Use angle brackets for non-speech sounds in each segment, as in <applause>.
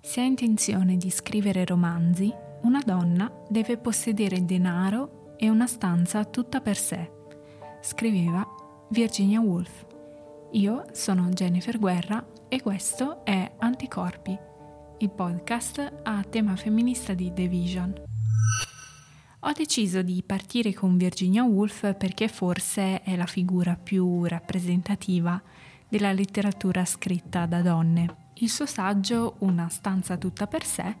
Se ha intenzione di scrivere romanzi, una donna deve possedere denaro e una stanza tutta per sé, scriveva Virginia Woolf. Io sono Jennifer Guerra e questo è Anticorpi, il podcast a tema femminista di The Vision. Ho deciso di partire con Virginia Woolf perché forse è la figura più rappresentativa della letteratura scritta da donne. Il suo saggio, Una stanza tutta per sé,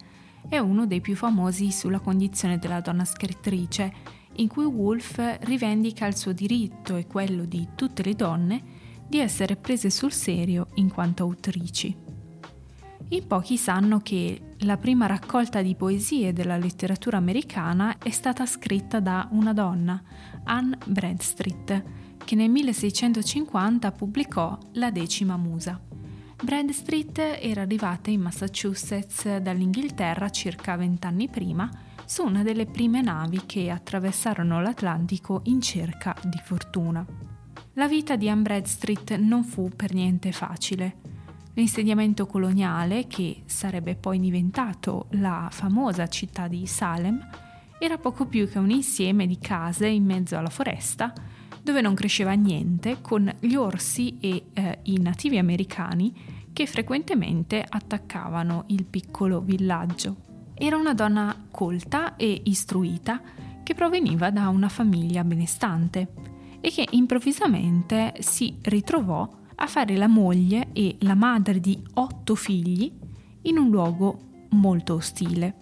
è uno dei più famosi sulla condizione della donna scrittrice, in cui Woolf rivendica il suo diritto e quello di tutte le donne di essere prese sul serio in quanto autrici. In pochi sanno che la prima raccolta di poesie della letteratura americana è stata scritta da una donna, Anne Bradstreet, che nel 1650 pubblicò La decima musa. Bradstreet era arrivata in Massachusetts dall'Inghilterra circa vent'anni prima su una delle prime navi che attraversarono l'Atlantico in cerca di fortuna. La vita di Anne Bradstreet non fu per niente facile. L'insediamento coloniale, che sarebbe poi diventato la famosa città di Salem, era poco più che un insieme di case in mezzo alla foresta dove non cresceva niente, con gli orsi e eh, i nativi americani che frequentemente attaccavano il piccolo villaggio. Era una donna colta e istruita che proveniva da una famiglia benestante e che improvvisamente si ritrovò a fare la moglie e la madre di otto figli in un luogo molto ostile.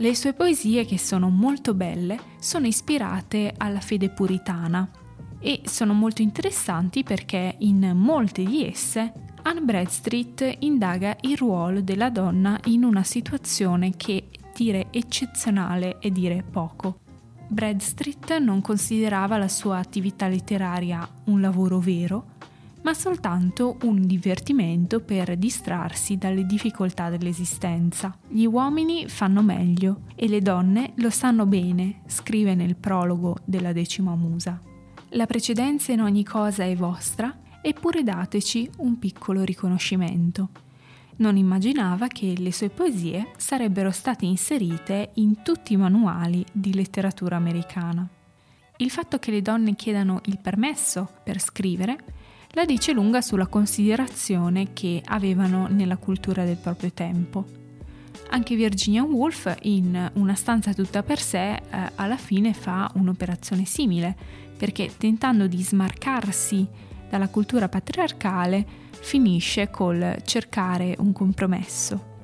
Le sue poesie, che sono molto belle, sono ispirate alla fede puritana e sono molto interessanti perché in molte di esse Anne Bradstreet indaga il ruolo della donna in una situazione che dire eccezionale è dire poco. Bradstreet non considerava la sua attività letteraria un lavoro vero, ma soltanto un divertimento per distrarsi dalle difficoltà dell'esistenza. Gli uomini fanno meglio e le donne lo sanno bene, scrive nel prologo della decima musa. La precedenza in ogni cosa è vostra, eppure dateci un piccolo riconoscimento. Non immaginava che le sue poesie sarebbero state inserite in tutti i manuali di letteratura americana. Il fatto che le donne chiedano il permesso per scrivere la dice lunga sulla considerazione che avevano nella cultura del proprio tempo. Anche Virginia Woolf in Una stanza tutta per sé eh, alla fine fa un'operazione simile, perché tentando di smarcarsi dalla cultura patriarcale finisce col cercare un compromesso.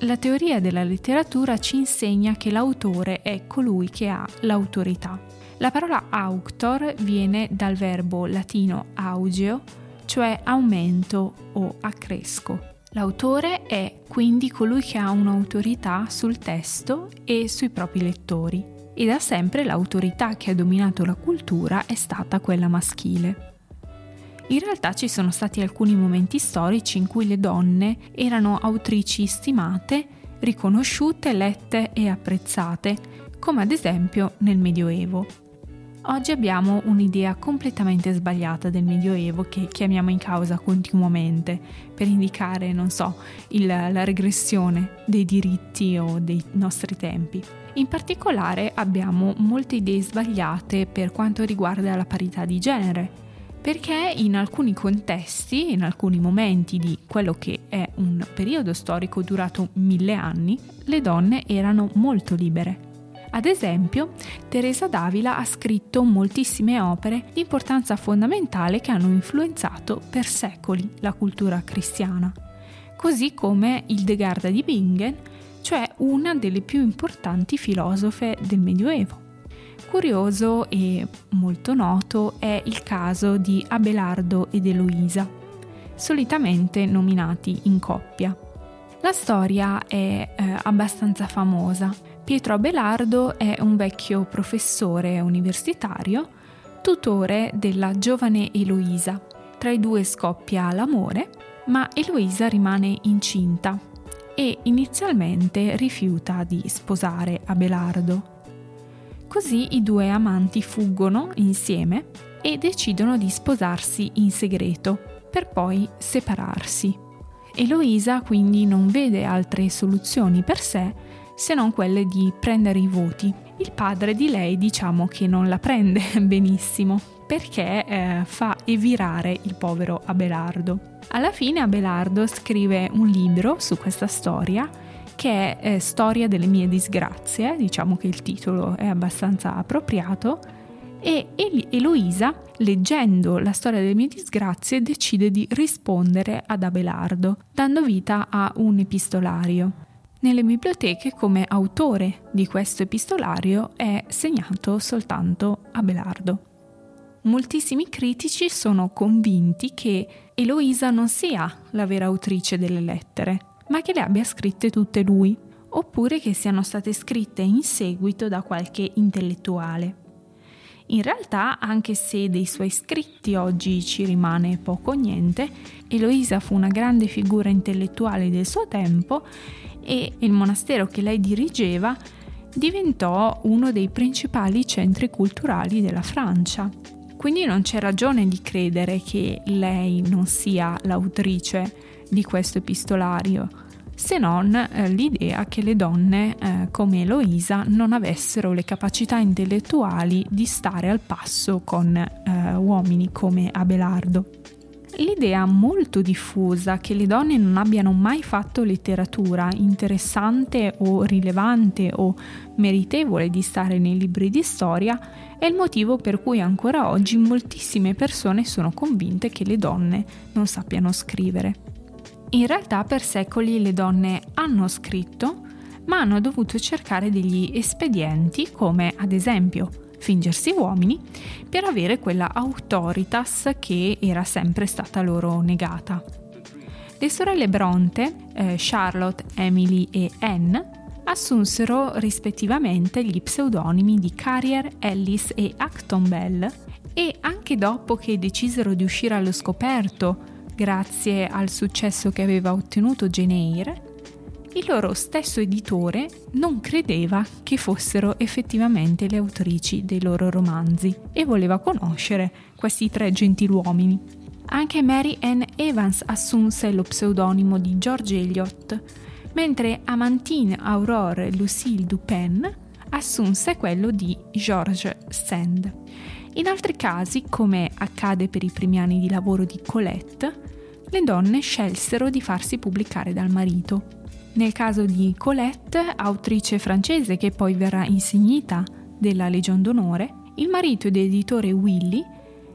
La teoria della letteratura ci insegna che l'autore è colui che ha l'autorità la parola auctor viene dal verbo latino augeo, cioè aumento o accresco. L'autore è quindi colui che ha un'autorità sul testo e sui propri lettori e da sempre l'autorità che ha dominato la cultura è stata quella maschile. In realtà ci sono stati alcuni momenti storici in cui le donne erano autrici stimate, riconosciute, lette e apprezzate, come ad esempio nel Medioevo. Oggi abbiamo un'idea completamente sbagliata del Medioevo che chiamiamo in causa continuamente per indicare, non so, il, la regressione dei diritti o dei nostri tempi. In particolare abbiamo molte idee sbagliate per quanto riguarda la parità di genere, perché in alcuni contesti, in alcuni momenti di quello che è un periodo storico durato mille anni, le donne erano molto libere ad esempio, Teresa d'Avila ha scritto moltissime opere di importanza fondamentale che hanno influenzato per secoli la cultura cristiana, così come Hildegarda di Bingen, cioè una delle più importanti filosofe del Medioevo. Curioso e molto noto è il caso di Abelardo ed Eloisa, solitamente nominati in coppia. La storia è eh, abbastanza famosa Pietro Abelardo è un vecchio professore universitario, tutore della giovane Eloisa. Tra i due scoppia l'amore, ma Eloisa rimane incinta e inizialmente rifiuta di sposare Abelardo. Così i due amanti fuggono insieme e decidono di sposarsi in segreto per poi separarsi. Eloisa quindi non vede altre soluzioni per sé se non quelle di prendere i voti. Il padre di lei diciamo che non la prende <laughs> benissimo perché eh, fa evirare il povero Abelardo. Alla fine Abelardo scrive un libro su questa storia che è eh, Storia delle mie disgrazie, diciamo che il titolo è abbastanza appropriato, e Eloisa, leggendo la storia delle mie disgrazie, decide di rispondere ad Abelardo, dando vita a un epistolario. Nelle biblioteche come autore di questo epistolario è segnato soltanto Abelardo. Moltissimi critici sono convinti che Eloisa non sia la vera autrice delle lettere, ma che le abbia scritte tutte lui, oppure che siano state scritte in seguito da qualche intellettuale. In realtà, anche se dei suoi scritti oggi ci rimane poco o niente, Eloisa fu una grande figura intellettuale del suo tempo e il monastero che lei dirigeva diventò uno dei principali centri culturali della Francia. Quindi non c'è ragione di credere che lei non sia l'autrice di questo epistolario, se non eh, l'idea che le donne eh, come Eloisa non avessero le capacità intellettuali di stare al passo con eh, uomini come Abelardo. L'idea molto diffusa che le donne non abbiano mai fatto letteratura interessante o rilevante o meritevole di stare nei libri di storia è il motivo per cui ancora oggi moltissime persone sono convinte che le donne non sappiano scrivere. In realtà per secoli le donne hanno scritto, ma hanno dovuto cercare degli espedienti come ad esempio fingersi uomini per avere quella autoritas che era sempre stata loro negata. Le sorelle Bronte, eh, Charlotte, Emily e Anne, assunsero rispettivamente gli pseudonimi di Carrier, Ellis e Acton Bell e anche dopo che decisero di uscire allo scoperto grazie al successo che aveva ottenuto Eyre, il loro stesso editore non credeva che fossero effettivamente le autrici dei loro romanzi e voleva conoscere questi tre gentiluomini. Anche Mary Ann Evans assunse lo pseudonimo di George Eliot, mentre Amantine Aurore Lucille Dupin assunse quello di George Sand. In altri casi, come accade per i primi anni di lavoro di Colette, le donne scelsero di farsi pubblicare dal marito nel caso di Colette, autrice francese che poi verrà insignita della Legion d'Onore, il marito ed editore Willy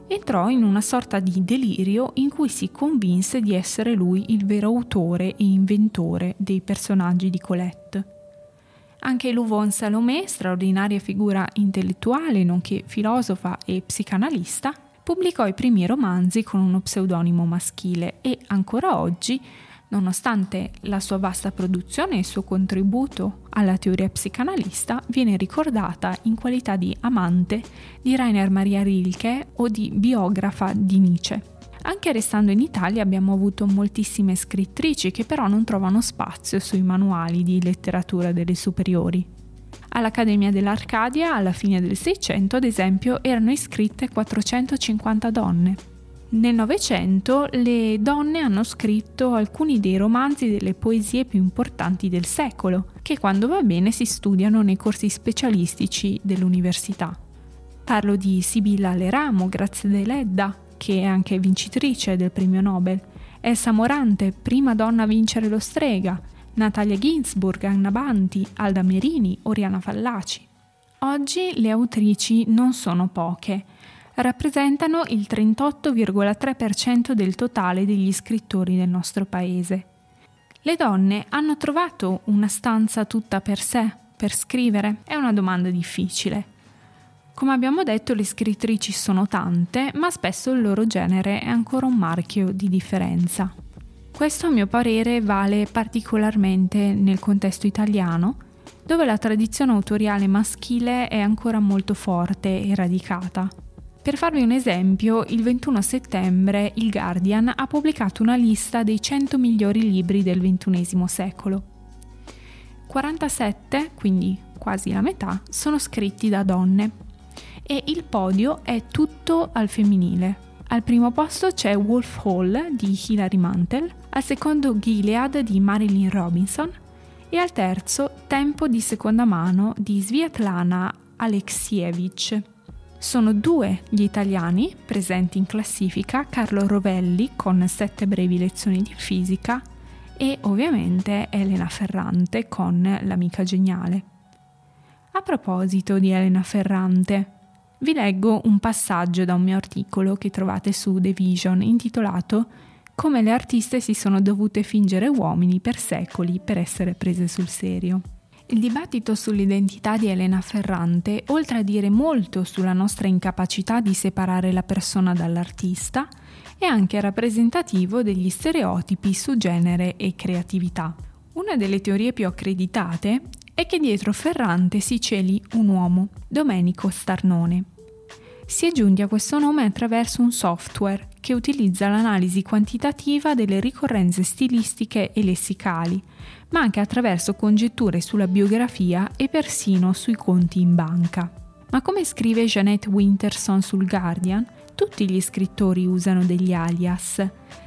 entrò in una sorta di delirio in cui si convinse di essere lui il vero autore e inventore dei personaggi di Colette. Anche Louvon Salomé, straordinaria figura intellettuale nonché filosofa e psicanalista, pubblicò i primi romanzi con uno pseudonimo maschile e ancora oggi Nonostante la sua vasta produzione e il suo contributo alla teoria psicanalista, viene ricordata in qualità di amante di Rainer Maria Rilke o di biografa di Nietzsche. Anche restando in Italia abbiamo avuto moltissime scrittrici che però non trovano spazio sui manuali di letteratura delle superiori. All'Accademia dell'Arcadia, alla fine del Seicento, ad esempio, erano iscritte 450 donne, nel Novecento le donne hanno scritto alcuni dei romanzi delle poesie più importanti del secolo, che quando va bene si studiano nei corsi specialistici dell'università. Parlo di Sibilla Leramo, Grazia Deledda, che è anche vincitrice del premio Nobel, Elsa Morante, prima donna a vincere lo Strega, Natalia Ginsburg, Anna Banti, Alda Merini, Oriana Fallaci. Oggi le autrici non sono poche, rappresentano il 38,3% del totale degli scrittori del nostro paese. Le donne hanno trovato una stanza tutta per sé, per scrivere? È una domanda difficile. Come abbiamo detto, le scrittrici sono tante, ma spesso il loro genere è ancora un marchio di differenza. Questo a mio parere vale particolarmente nel contesto italiano, dove la tradizione autoriale maschile è ancora molto forte e radicata. Per farvi un esempio, il 21 settembre il Guardian ha pubblicato una lista dei 100 migliori libri del XXI secolo. 47, quindi quasi la metà, sono scritti da donne e il podio è tutto al femminile. Al primo posto c'è Wolf Hall di Hilary Mantel, al secondo Gilead di Marilyn Robinson e al terzo Tempo di seconda mano di Sviatlana Alexievich. Sono due gli italiani presenti in classifica, Carlo Rovelli con sette brevi lezioni di fisica e ovviamente Elena Ferrante con L'amica geniale. A proposito di Elena Ferrante, vi leggo un passaggio da un mio articolo che trovate su The Vision intitolato Come le artiste si sono dovute fingere uomini per secoli per essere prese sul serio. Il dibattito sull'identità di Elena Ferrante, oltre a dire molto sulla nostra incapacità di separare la persona dall'artista, è anche rappresentativo degli stereotipi su genere e creatività. Una delle teorie più accreditate è che dietro Ferrante si celi un uomo, Domenico Starnone. Si è giunti a questo nome attraverso un software che utilizza l'analisi quantitativa delle ricorrenze stilistiche e lessicali, ma anche attraverso congetture sulla biografia e persino sui conti in banca. Ma come scrive Jeanette Winterson sul Guardian, tutti gli scrittori usano degli alias,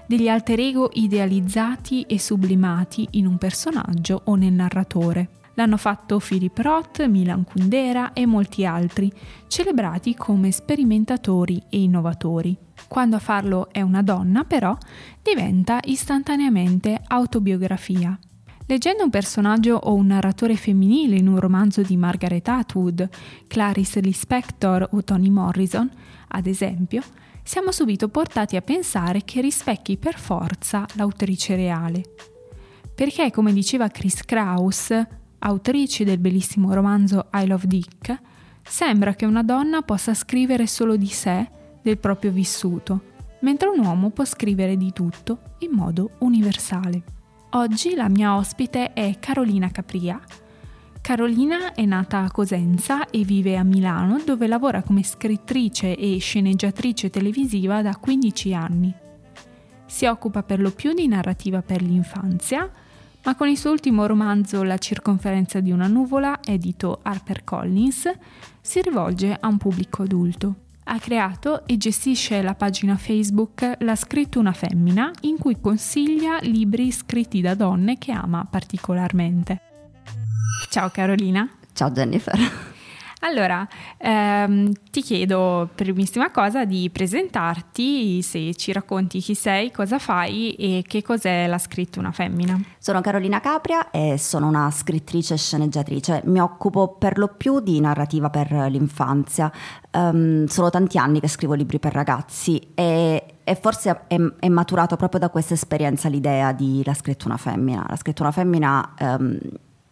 degli alter ego idealizzati e sublimati in un personaggio o nel narratore. L'hanno fatto Philip Roth, Milan Kundera e molti altri, celebrati come sperimentatori e innovatori. Quando a farlo è una donna, però, diventa istantaneamente autobiografia. Leggendo un personaggio o un narratore femminile in un romanzo di Margaret Atwood, Clarice Lispector o Toni Morrison, ad esempio, siamo subito portati a pensare che rispecchi per forza l'autrice reale. Perché, come diceva Chris Kraus, autrice del bellissimo romanzo I Love Dick, sembra che una donna possa scrivere solo di sé, del proprio vissuto, mentre un uomo può scrivere di tutto in modo universale. Oggi la mia ospite è Carolina Capria. Carolina è nata a Cosenza e vive a Milano dove lavora come scrittrice e sceneggiatrice televisiva da 15 anni. Si occupa per lo più di narrativa per l'infanzia, ma con il suo ultimo romanzo La circonferenza di una nuvola, edito HarperCollins, si rivolge a un pubblico adulto. Ha creato e gestisce la pagina Facebook La scritto una femmina, in cui consiglia libri scritti da donne che ama particolarmente. Ciao Carolina. Ciao Jennifer. Allora, ehm, ti chiedo primissima cosa di presentarti, se ci racconti chi sei, cosa fai e che cos'è la scritto una femmina. Sono Carolina Capria e sono una scrittrice e sceneggiatrice. Mi occupo per lo più di narrativa per l'infanzia. Um, sono tanti anni che scrivo libri per ragazzi e e forse è, è, maturato proprio da questa esperienza l'idea di La scritto una femmina. La scritto una femmina um,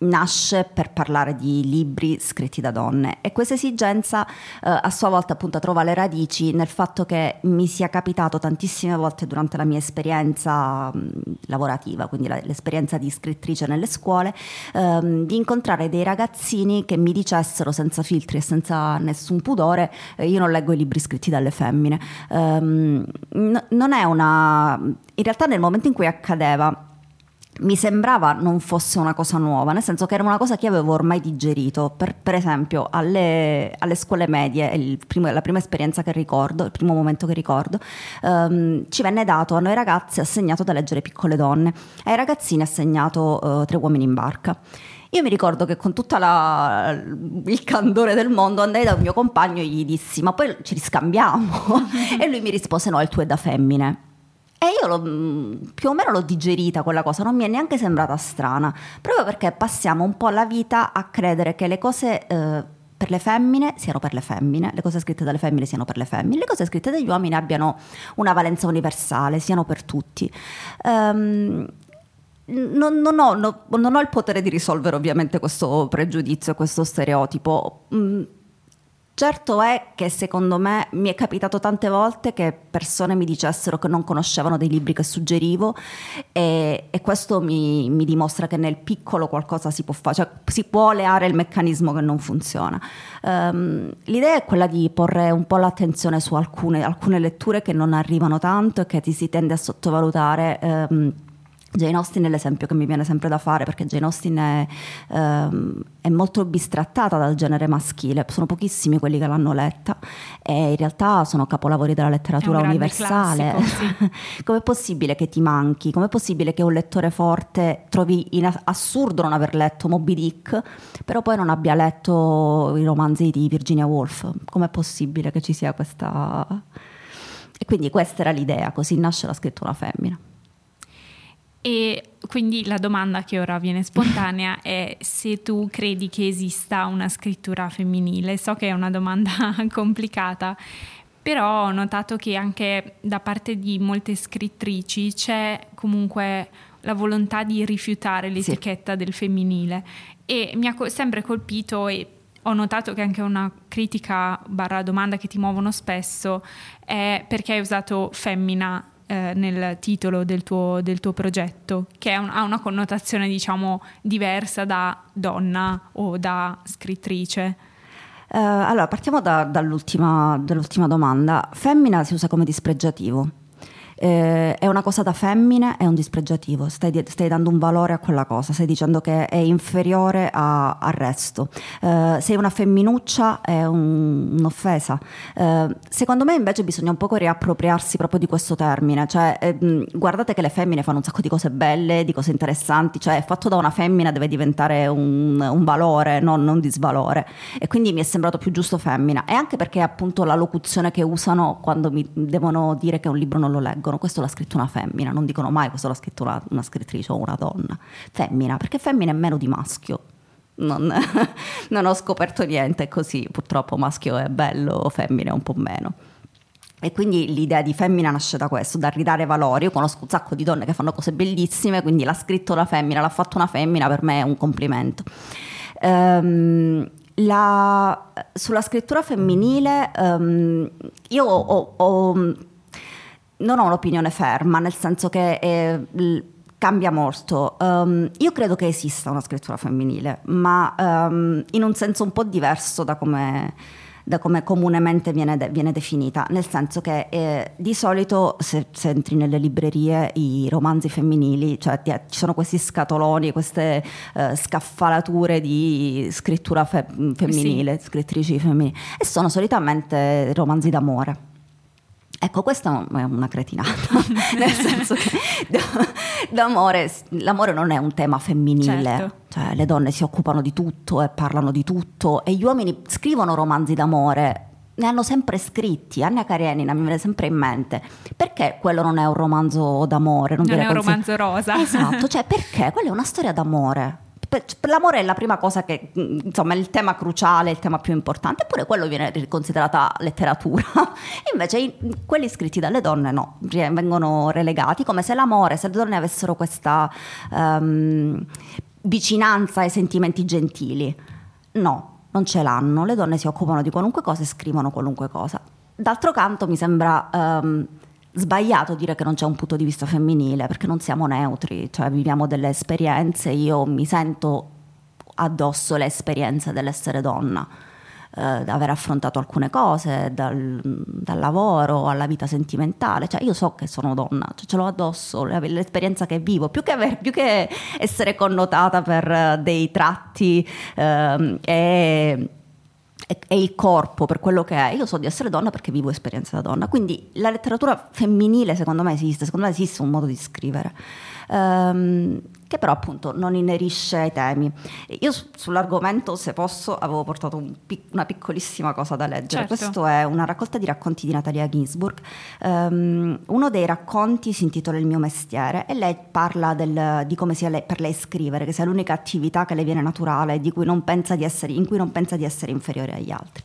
nasce per parlare di libri scritti da donne e questa esigenza eh, a sua volta appunto trova le radici nel fatto che mi sia capitato tantissime volte durante la mia esperienza mh, lavorativa, quindi la, l'esperienza di scrittrice nelle scuole, ehm, di incontrare dei ragazzini che mi dicessero senza filtri e senza nessun pudore eh, io non leggo i libri scritti dalle femmine. Um, n- non è una... in realtà nel momento in cui accadeva mi sembrava non fosse una cosa nuova, nel senso che era una cosa che avevo ormai digerito. Per, per esempio, alle, alle, scuole medie, primo, la prima esperienza che ricordo, il primo momento che ricordo, um, ci venne dato a noi ragazzi assegnato da leggere Piccole donne, ai ragazzini assegnato uh, Tre uomini in barca. Io mi ricordo che con tutto il candore del mondo andai da un mio compagno e gli dissi: Ma poi ci riscambiamo? <laughs> e lui mi rispose: No, il tuo è da femmine. E io lo, mm, più o meno l'ho digerita quella cosa, non mi è neanche sembrata strana, proprio perché passiamo un po' la vita a credere che le cose eh, per le femmine siano per le femmine, le cose scritte dalle femmine siano per le femmine, le cose scritte dagli uomini abbiano una valenza universale, siano per tutti. Um, non, non, ho, no, non, ho, il potere di risolvere ovviamente questo pregiudizio, questo stereotipo. Mm, Certo è che secondo me mi è capitato tante volte che persone mi dicessero che non conoscevano dei libri che suggerivo e, e questo mi, mi, dimostra che nel piccolo qualcosa si può fare, cioè si può oleare il meccanismo che non funziona. Um, l'idea è quella di porre un po' l'attenzione su alcune, alcune letture che non arrivano tanto e che ti si tende a sottovalutare. Um, Jane Austen è l'esempio che mi viene sempre da fare perché Jane Austen è, ehm, è, molto bistrattata dal genere maschile, sono pochissimi quelli che l'hanno letta e in realtà sono capolavori della letteratura universale. Classico, sì. <laughs> Com'è possibile che ti manchi? Com'è possibile che un lettore forte trovi assurdo non aver letto Moby Dick, però poi non abbia letto i romanzi di Virginia Woolf? Com'è possibile che ci sia questa... E quindi questa era l'idea, così nasce la scrittura femmina. E quindi la domanda che ora viene spontanea <laughs> è se tu credi che esista una scrittura femminile. So che è una domanda <laughs> complicata, però ho notato che anche da parte di molte scrittrici c'è comunque la volontà di rifiutare l'etichetta sì. del femminile e mi ha sempre colpito e ho notato che anche una critica barra domanda che ti muovono spesso è perché hai usato femmina eh, nel titolo del tuo, del tuo progetto, che un, ha una connotazione diciamo diversa da donna o da scrittrice. Uh, allora, partiamo da, dall'ultima, dall'ultima domanda. Femmina si usa come dispregiativo eh, è una cosa da femmine, è un dispregiativo, stai, stai, dando un valore a quella cosa, stai dicendo che è inferiore a, al resto. Eh, sei una femminuccia, è un, un'offesa. Eh, secondo me invece bisogna un po' riappropriarsi proprio di questo termine, cioè ehm, guardate che le femmine fanno un sacco di cose belle, di cose interessanti, cioè fatto da una femmina deve diventare un, un valore, non un disvalore. E quindi mi è sembrato più giusto femmina. E anche perché appunto la locuzione che usano quando mi devono dire che un libro non lo leggo dicono questo l'ha scritto una femmina, non dicono mai questo l'ha scritto una, una scrittrice o una donna. Femmina, perché femmina è meno di maschio. Non, <laughs> non ho scoperto niente così, purtroppo maschio è bello, femmina è un po' meno. E quindi l'idea di femmina nasce da questo, da ridare valore. Io conosco un sacco di donne che fanno cose bellissime, quindi l'ha scritto una femmina, l'ha fatto una femmina, per me è un complimento. Um, la, sulla scrittura femminile um, io ho, ho, non ho un'opinione ferma, nel senso che eh, cambia molto. Um, io credo che esista una scrittura femminile, ma um, in un senso un po' diverso da come, da come comunemente viene, de- viene, definita, nel senso che eh, di solito se, se, entri nelle librerie i romanzi femminili, cioè ti, ci sono questi scatoloni, queste uh, scaffalature di scrittura fe- femminile, sì. scrittrici femminili, e sono solitamente romanzi d'amore Ecco, questa è una cretinata, <laughs> nel senso che d'amore, l'amore non è un tema femminile, certo. cioè le donne si occupano di tutto e parlano di tutto e gli uomini scrivono romanzi d'amore, ne hanno sempre scritti, Anna Karenina mi viene sempre in mente, perché quello non è un romanzo d'amore? Non, non è un romanzo rosa. Esatto, cioè <laughs> perché? Quella è una storia d'amore l'amore è la prima cosa che, mm, insomma, è il tema cruciale, il tema più importante, eppure quello viene considerata letteratura. <laughs> Invece quelli scritti dalle donne no, vengono relegati come se l'amore, se le donne avessero questa um, vicinanza ai sentimenti gentili. No, non ce l'hanno, le donne si occupano di qualunque cosa e scrivono qualunque cosa. D'altro canto mi sembra... Um, sbagliato dire che non c'è un punto di vista femminile perché non siamo neutri, cioè viviamo delle esperienze, io mi sento addosso le esperienze dell'essere donna, eh, aver affrontato alcune cose, dal, dal, lavoro alla vita sentimentale, cioè io so che sono donna, cioè ce l'ho addosso, l'esperienza che vivo, più che, aver, più che essere connotata per dei tratti eh, e è il corpo per quello che è. Io so di essere donna perché vivo esperienze da donna. Quindi la letteratura femminile secondo me esiste, secondo me esiste un modo di scrivere ehm, che però appunto non inerisce ai temi. Io sull'argomento, se posso, avevo portato un pic- una piccolissima cosa da leggere. Certo. Questo è una raccolta di racconti di Natalia Ginsburg. Um, uno dei racconti si intitola Il mio mestiere e lei parla del, di come sia lei, per lei scrivere, che sia l'unica attività che le viene naturale, cui essere, in cui non pensa di essere inferiore agli altri.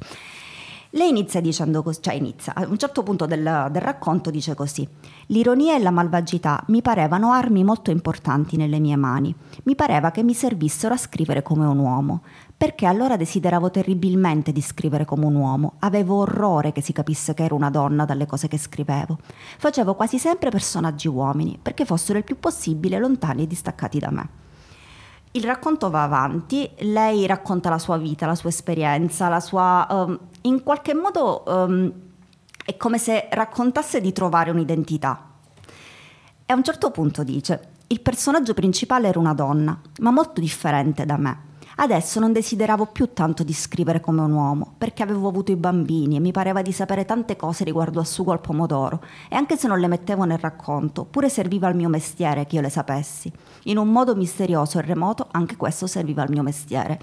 Lei inizia dicendo così, cioè inizia, a un certo punto del, del, racconto dice così, l'ironia e la malvagità mi parevano armi molto importanti nelle mie mani, mi pareva che mi servissero a scrivere come un uomo, perché allora desideravo terribilmente di scrivere come un uomo, avevo orrore che si capisse che ero una donna dalle cose che scrivevo, facevo quasi sempre personaggi uomini, perché fossero il più possibile lontani e distaccati da me. Il racconto va avanti, lei racconta la sua vita, la sua esperienza, la sua... Um, in qualche modo um, è come se raccontasse di trovare un'identità. E a un certo punto dice, il personaggio principale era una donna, ma molto differente da me. Adesso non desideravo più tanto di scrivere come un uomo, perché avevo avuto i bambini e mi pareva di sapere tante cose riguardo al sugo al pomodoro, e anche se non le mettevo nel racconto, pure serviva al mio mestiere che io le sapessi. In un modo misterioso e remoto, anche questo serviva al mio mestiere.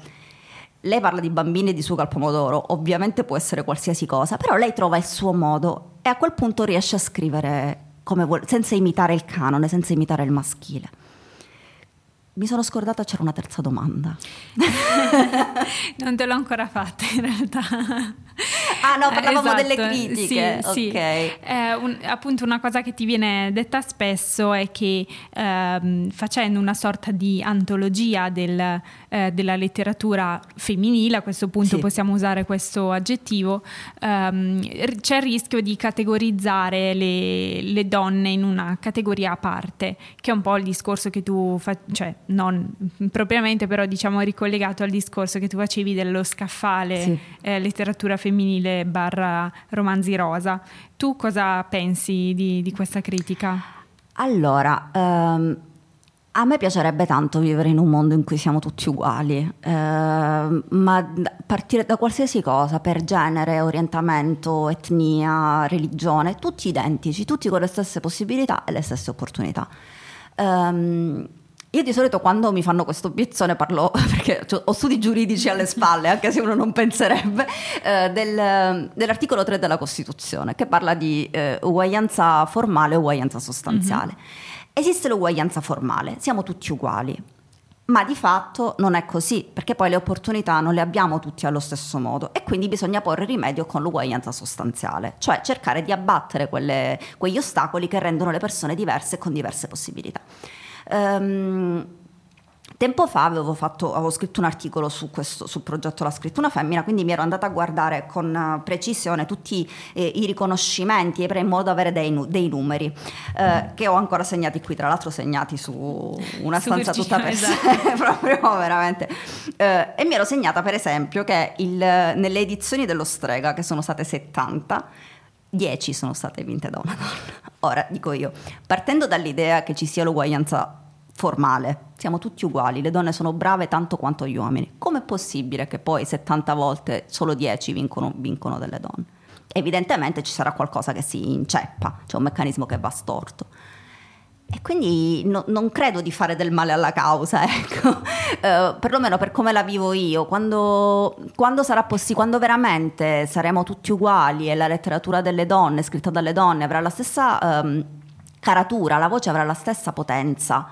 Lei parla di bambini e di sugo al pomodoro, ovviamente può essere qualsiasi cosa, però lei trova il suo modo e a quel punto riesce a scrivere vuole, senza imitare il canone, senza imitare il maschile. Mi sono scordata, c'era una terza domanda. <laughs> non te l'ho ancora fatta in realtà. Ah no, parlavamo esatto. delle critiche. Sì, sì. Okay. Eh, un, appunto una cosa che ti viene detta spesso è che ehm, facendo una sorta di antologia del, eh, della letteratura femminile, a questo punto sì. possiamo usare questo aggettivo, ehm, c'è il rischio di categorizzare le, le, donne in una categoria a parte, che è un po' il discorso che tu fai, cioè non propriamente, però diciamo ricollegato al discorso che tu facevi dello scaffale sì. eh, letteratura femminile barra romanzi rosa. Tu cosa pensi di, di questa critica? Allora, um, a me piacerebbe tanto vivere in un mondo in cui siamo tutti uguali, uh, ma partire da qualsiasi cosa, per genere, orientamento, etnia, religione, tutti identici, tutti con le stesse possibilità e le stesse opportunità. Um, io di solito quando mi fanno questa obiezione parlo, <laughs> perché ho studi giuridici alle spalle, anche se uno non penserebbe, eh, del, dell'articolo 3 della Costituzione, che parla di eh, uguaglianza formale e uguaglianza sostanziale. Mm-hmm. Esiste l'uguaglianza formale, siamo tutti uguali, ma di fatto non è così, perché poi le opportunità non le abbiamo tutti allo stesso modo e quindi bisogna porre rimedio con l'uguaglianza sostanziale, cioè cercare di abbattere quelle, quegli ostacoli che rendono le persone diverse con diverse possibilità. Um, Tempo fa avevo, fatto, avevo, scritto un articolo su questo, sul progetto L'ha scritto una femmina, quindi mi ero andata a guardare con eh, precisione tutti eh, i riconoscimenti in modo da avere dei, dei numeri eh, che ho ancora segnati qui, tra l'altro segnati su una stanza tutta per sé, esatto. <laughs> proprio veramente. Eh, e mi ero segnata per esempio che il, nelle edizioni dello Strega, che sono state 70, 10 sono state vinte da una donna. Ora, dico io, partendo dall'idea che ci sia l'uguaglianza formale, siamo tutti uguali, le donne sono brave tanto quanto gli uomini, com'è possibile che poi 70 volte solo 10 vincono, vincono delle donne? Evidentemente ci sarà qualcosa che si inceppa, c'è un meccanismo che va storto. E quindi no, non credo di fare del male alla causa, <laughs> ecco, uh, perlomeno per come la vivo io, quando, quando sarà possibile, quando veramente saremo tutti uguali e la letteratura delle donne, scritta dalle donne, avrà la stessa um, caratura, la voce avrà la stessa potenza,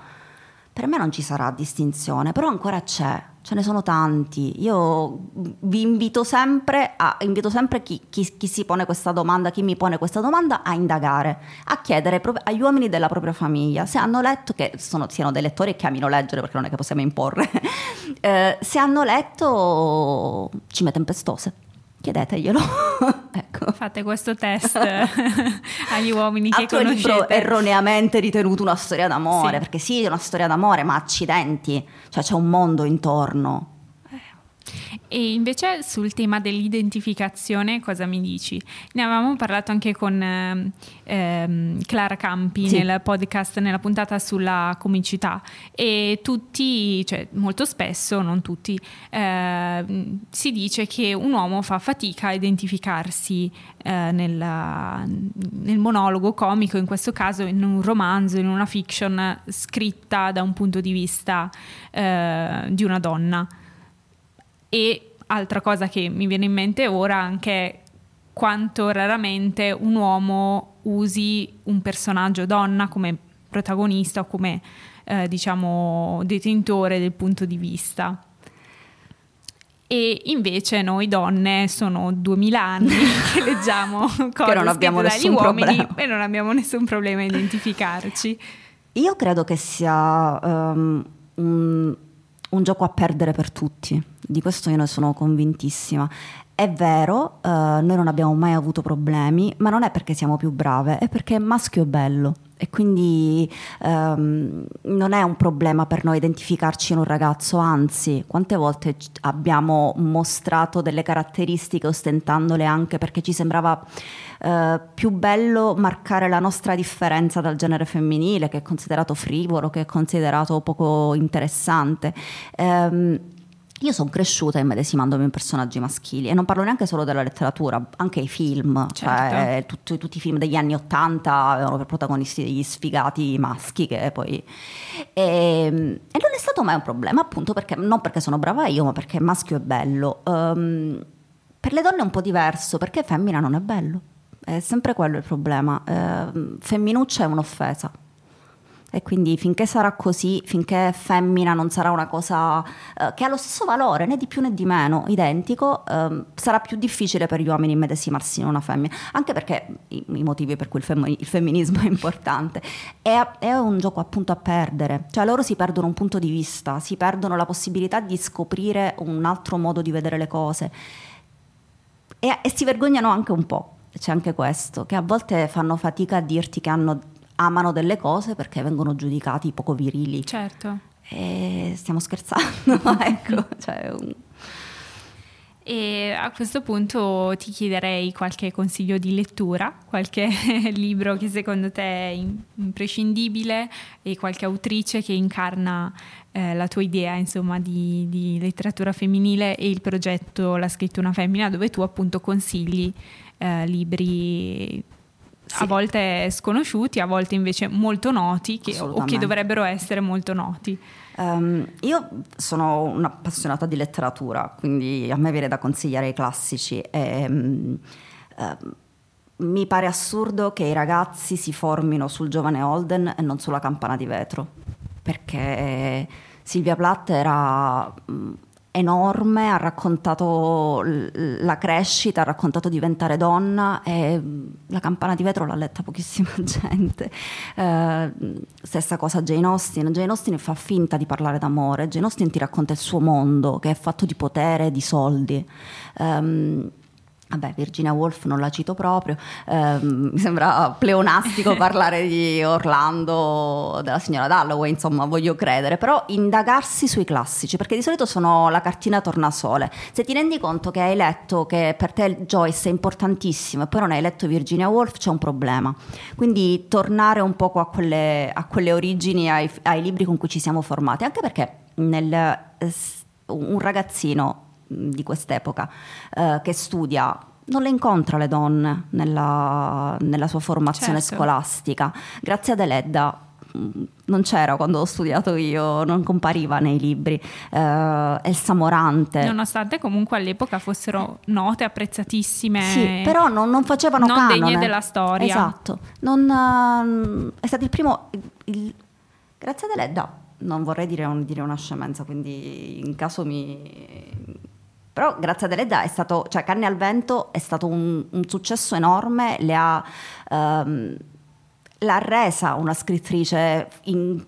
per me non ci sarà distinzione, però ancora c'è ce ne sono tanti. Io vi invito sempre, a, invito sempre chi, chi, chi, si pone questa domanda, chi mi pone questa domanda, a indagare, a chiedere agli uomini della propria famiglia se hanno letto, che sono, siano dei lettori e che amino leggere perché non è che possiamo imporre, <laughs> eh, se hanno letto cime tempestose chiedeteglielo. <laughs> ecco. Fate questo test <laughs> agli uomini che Altro conoscete. libro erroneamente ritenuto una storia d'amore, sì. perché sì, è una storia d'amore, ma accidenti, cioè c'è un mondo intorno. E invece sul tema dell'identificazione cosa mi dici? Ne avevamo parlato anche con ehm, ehm Clara Campi sì. nel podcast, nella puntata sulla comicità e tutti, cioè molto spesso, non tutti, eh, si dice che un uomo fa fatica a identificarsi eh, nella, nel monologo comico, in questo caso in un romanzo, in una fiction scritta da un punto di vista eh, di una donna. E altra cosa che mi viene in mente ora anche è quanto raramente un uomo usi un personaggio donna come protagonista o come eh, diciamo detentore del punto di vista. E invece noi donne sono 2000 anni <laughs> che leggiamo cose che non abbiamo dagli uomini problema. e non abbiamo nessun problema a identificarci. Io credo che sia um, un, un gioco a perdere per tutti di questo io ne sono convintissima. È vero, uh, noi non abbiamo mai avuto problemi, ma non è perché siamo più brave, è perché maschio è bello e quindi um, non è un problema per noi identificarci in un ragazzo, anzi, quante volte abbiamo mostrato delle caratteristiche ostentandole anche perché ci sembrava uh, più bello marcare la nostra differenza dal genere femminile che è considerato frivolo, che è considerato poco interessante. Um, io sono cresciuta immedesimandomi in personaggi maschili e non parlo neanche solo della letteratura, anche i film, certo. cioè tutti, tutti, i film degli anni Ottanta avevano per protagonisti degli sfigati maschi che poi... E, e, non è stato mai un problema appunto perché, non perché sono brava io ma perché maschio è bello. Um, per le donne è un po' diverso perché femmina non è bello, è sempre quello il problema. Uh, femminuccia è un'offesa e quindi finché sarà così, finché femmina non sarà una cosa eh, che ha lo stesso valore, né di più né di meno, identico, eh, sarà più difficile per gli uomini immedesimarsi in una femmina, anche perché i, i motivi per cui il, fem- il, femminismo è importante, è, è un gioco appunto a perdere, cioè loro si perdono un punto di vista, si perdono la possibilità di scoprire un altro modo di vedere le cose e, e si vergognano anche un po'. C'è anche questo, che a volte fanno fatica a dirti che hanno amano delle cose perché vengono giudicati poco virili. Certo. E stiamo scherzando, <laughs> ecco. Cioè, un... E a questo punto ti chiederei qualche consiglio di lettura, qualche <laughs> libro che secondo te è imprescindibile e qualche autrice che incarna eh, la tua idea insomma, di, di, letteratura femminile e il progetto La scrittura una femmina dove tu appunto consigli eh, libri sì. a volte sconosciuti, a volte invece molto noti che, o che dovrebbero essere molto noti. Um, io sono un'appassionata di letteratura, quindi a me viene da consigliare i classici. E, um, uh, mi pare assurdo che i ragazzi si formino sul giovane Holden e non sulla campana di vetro, perché Silvia Plath era enorme, ha raccontato la crescita, ha raccontato diventare donna e la campana di vetro l'ha letta pochissima <laughs> gente. Eh, stessa cosa Jane Austen, Jane Austen fa finta di parlare d'amore, Jane Austen ti racconta il suo mondo che è fatto di potere, di soldi. Um, Vabbè, Virginia Woolf non la cito proprio, eh, <laughs> mi sembra pleonastico <laughs> parlare di Orlando, della signora Dalloway, insomma, voglio credere, però indagarsi sui classici, perché di solito sono la cartina tornasole. Se ti rendi conto che hai letto che per te Joyce è importantissimo e poi non hai letto Virginia Woolf, c'è un problema. Quindi tornare un poco a quelle, a quelle origini, ai, ai, libri con cui ci siamo formati, anche perché nel, eh, un ragazzino di quest'epoca eh, che studia non le incontra le donne nella, nella sua formazione certo. scolastica. Grazie ad Eledda mm, non c'era quando ho studiato io, non compariva nei libri. Uh, Elsa Morante. Nonostante comunque all'epoca fossero note, apprezzatissime. Sì, però non, non facevano non canone. degne della storia. Esatto. Non, uh, è stato il primo... Il, grazie ad Eledda. Non vorrei dire, un, dire una scemenza, quindi in caso mi però grazie ad Eledda è stato, cioè Canne al Vento è stato un, un successo enorme, le ha, um, l'ha resa una scrittrice in,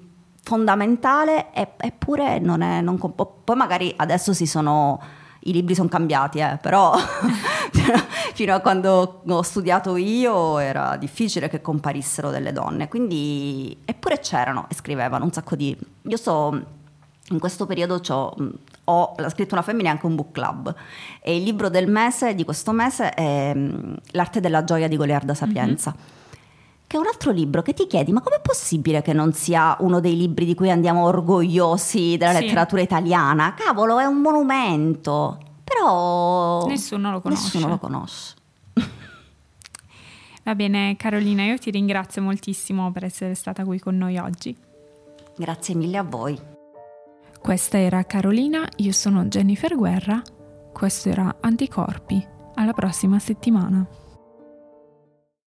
fondamentale eppure non è, non, poi magari adesso si sono, i libri sono cambiati, eh, però <laughs> fino a quando ho studiato io era difficile che comparissero delle donne, quindi eppure c'erano e scrivevano un sacco di... Io so in questo periodo ho scritto una femmina e anche un book club e il libro del mese, di questo mese, è L'arte della gioia di Goliarda Sapienza. Mm-hmm. Che è un altro libro che ti chiedi, ma com'è possibile che non sia uno dei libri di cui andiamo orgogliosi della sì. letteratura italiana? Cavolo, è un monumento. Però nessuno lo conosce. Nessuno lo conosce. <laughs> Va bene, Carolina, io ti ringrazio moltissimo per essere stata qui con noi oggi. Grazie mille a voi. Questa era Carolina, io sono Jennifer Guerra, questo era Anticorpi. Alla prossima settimana.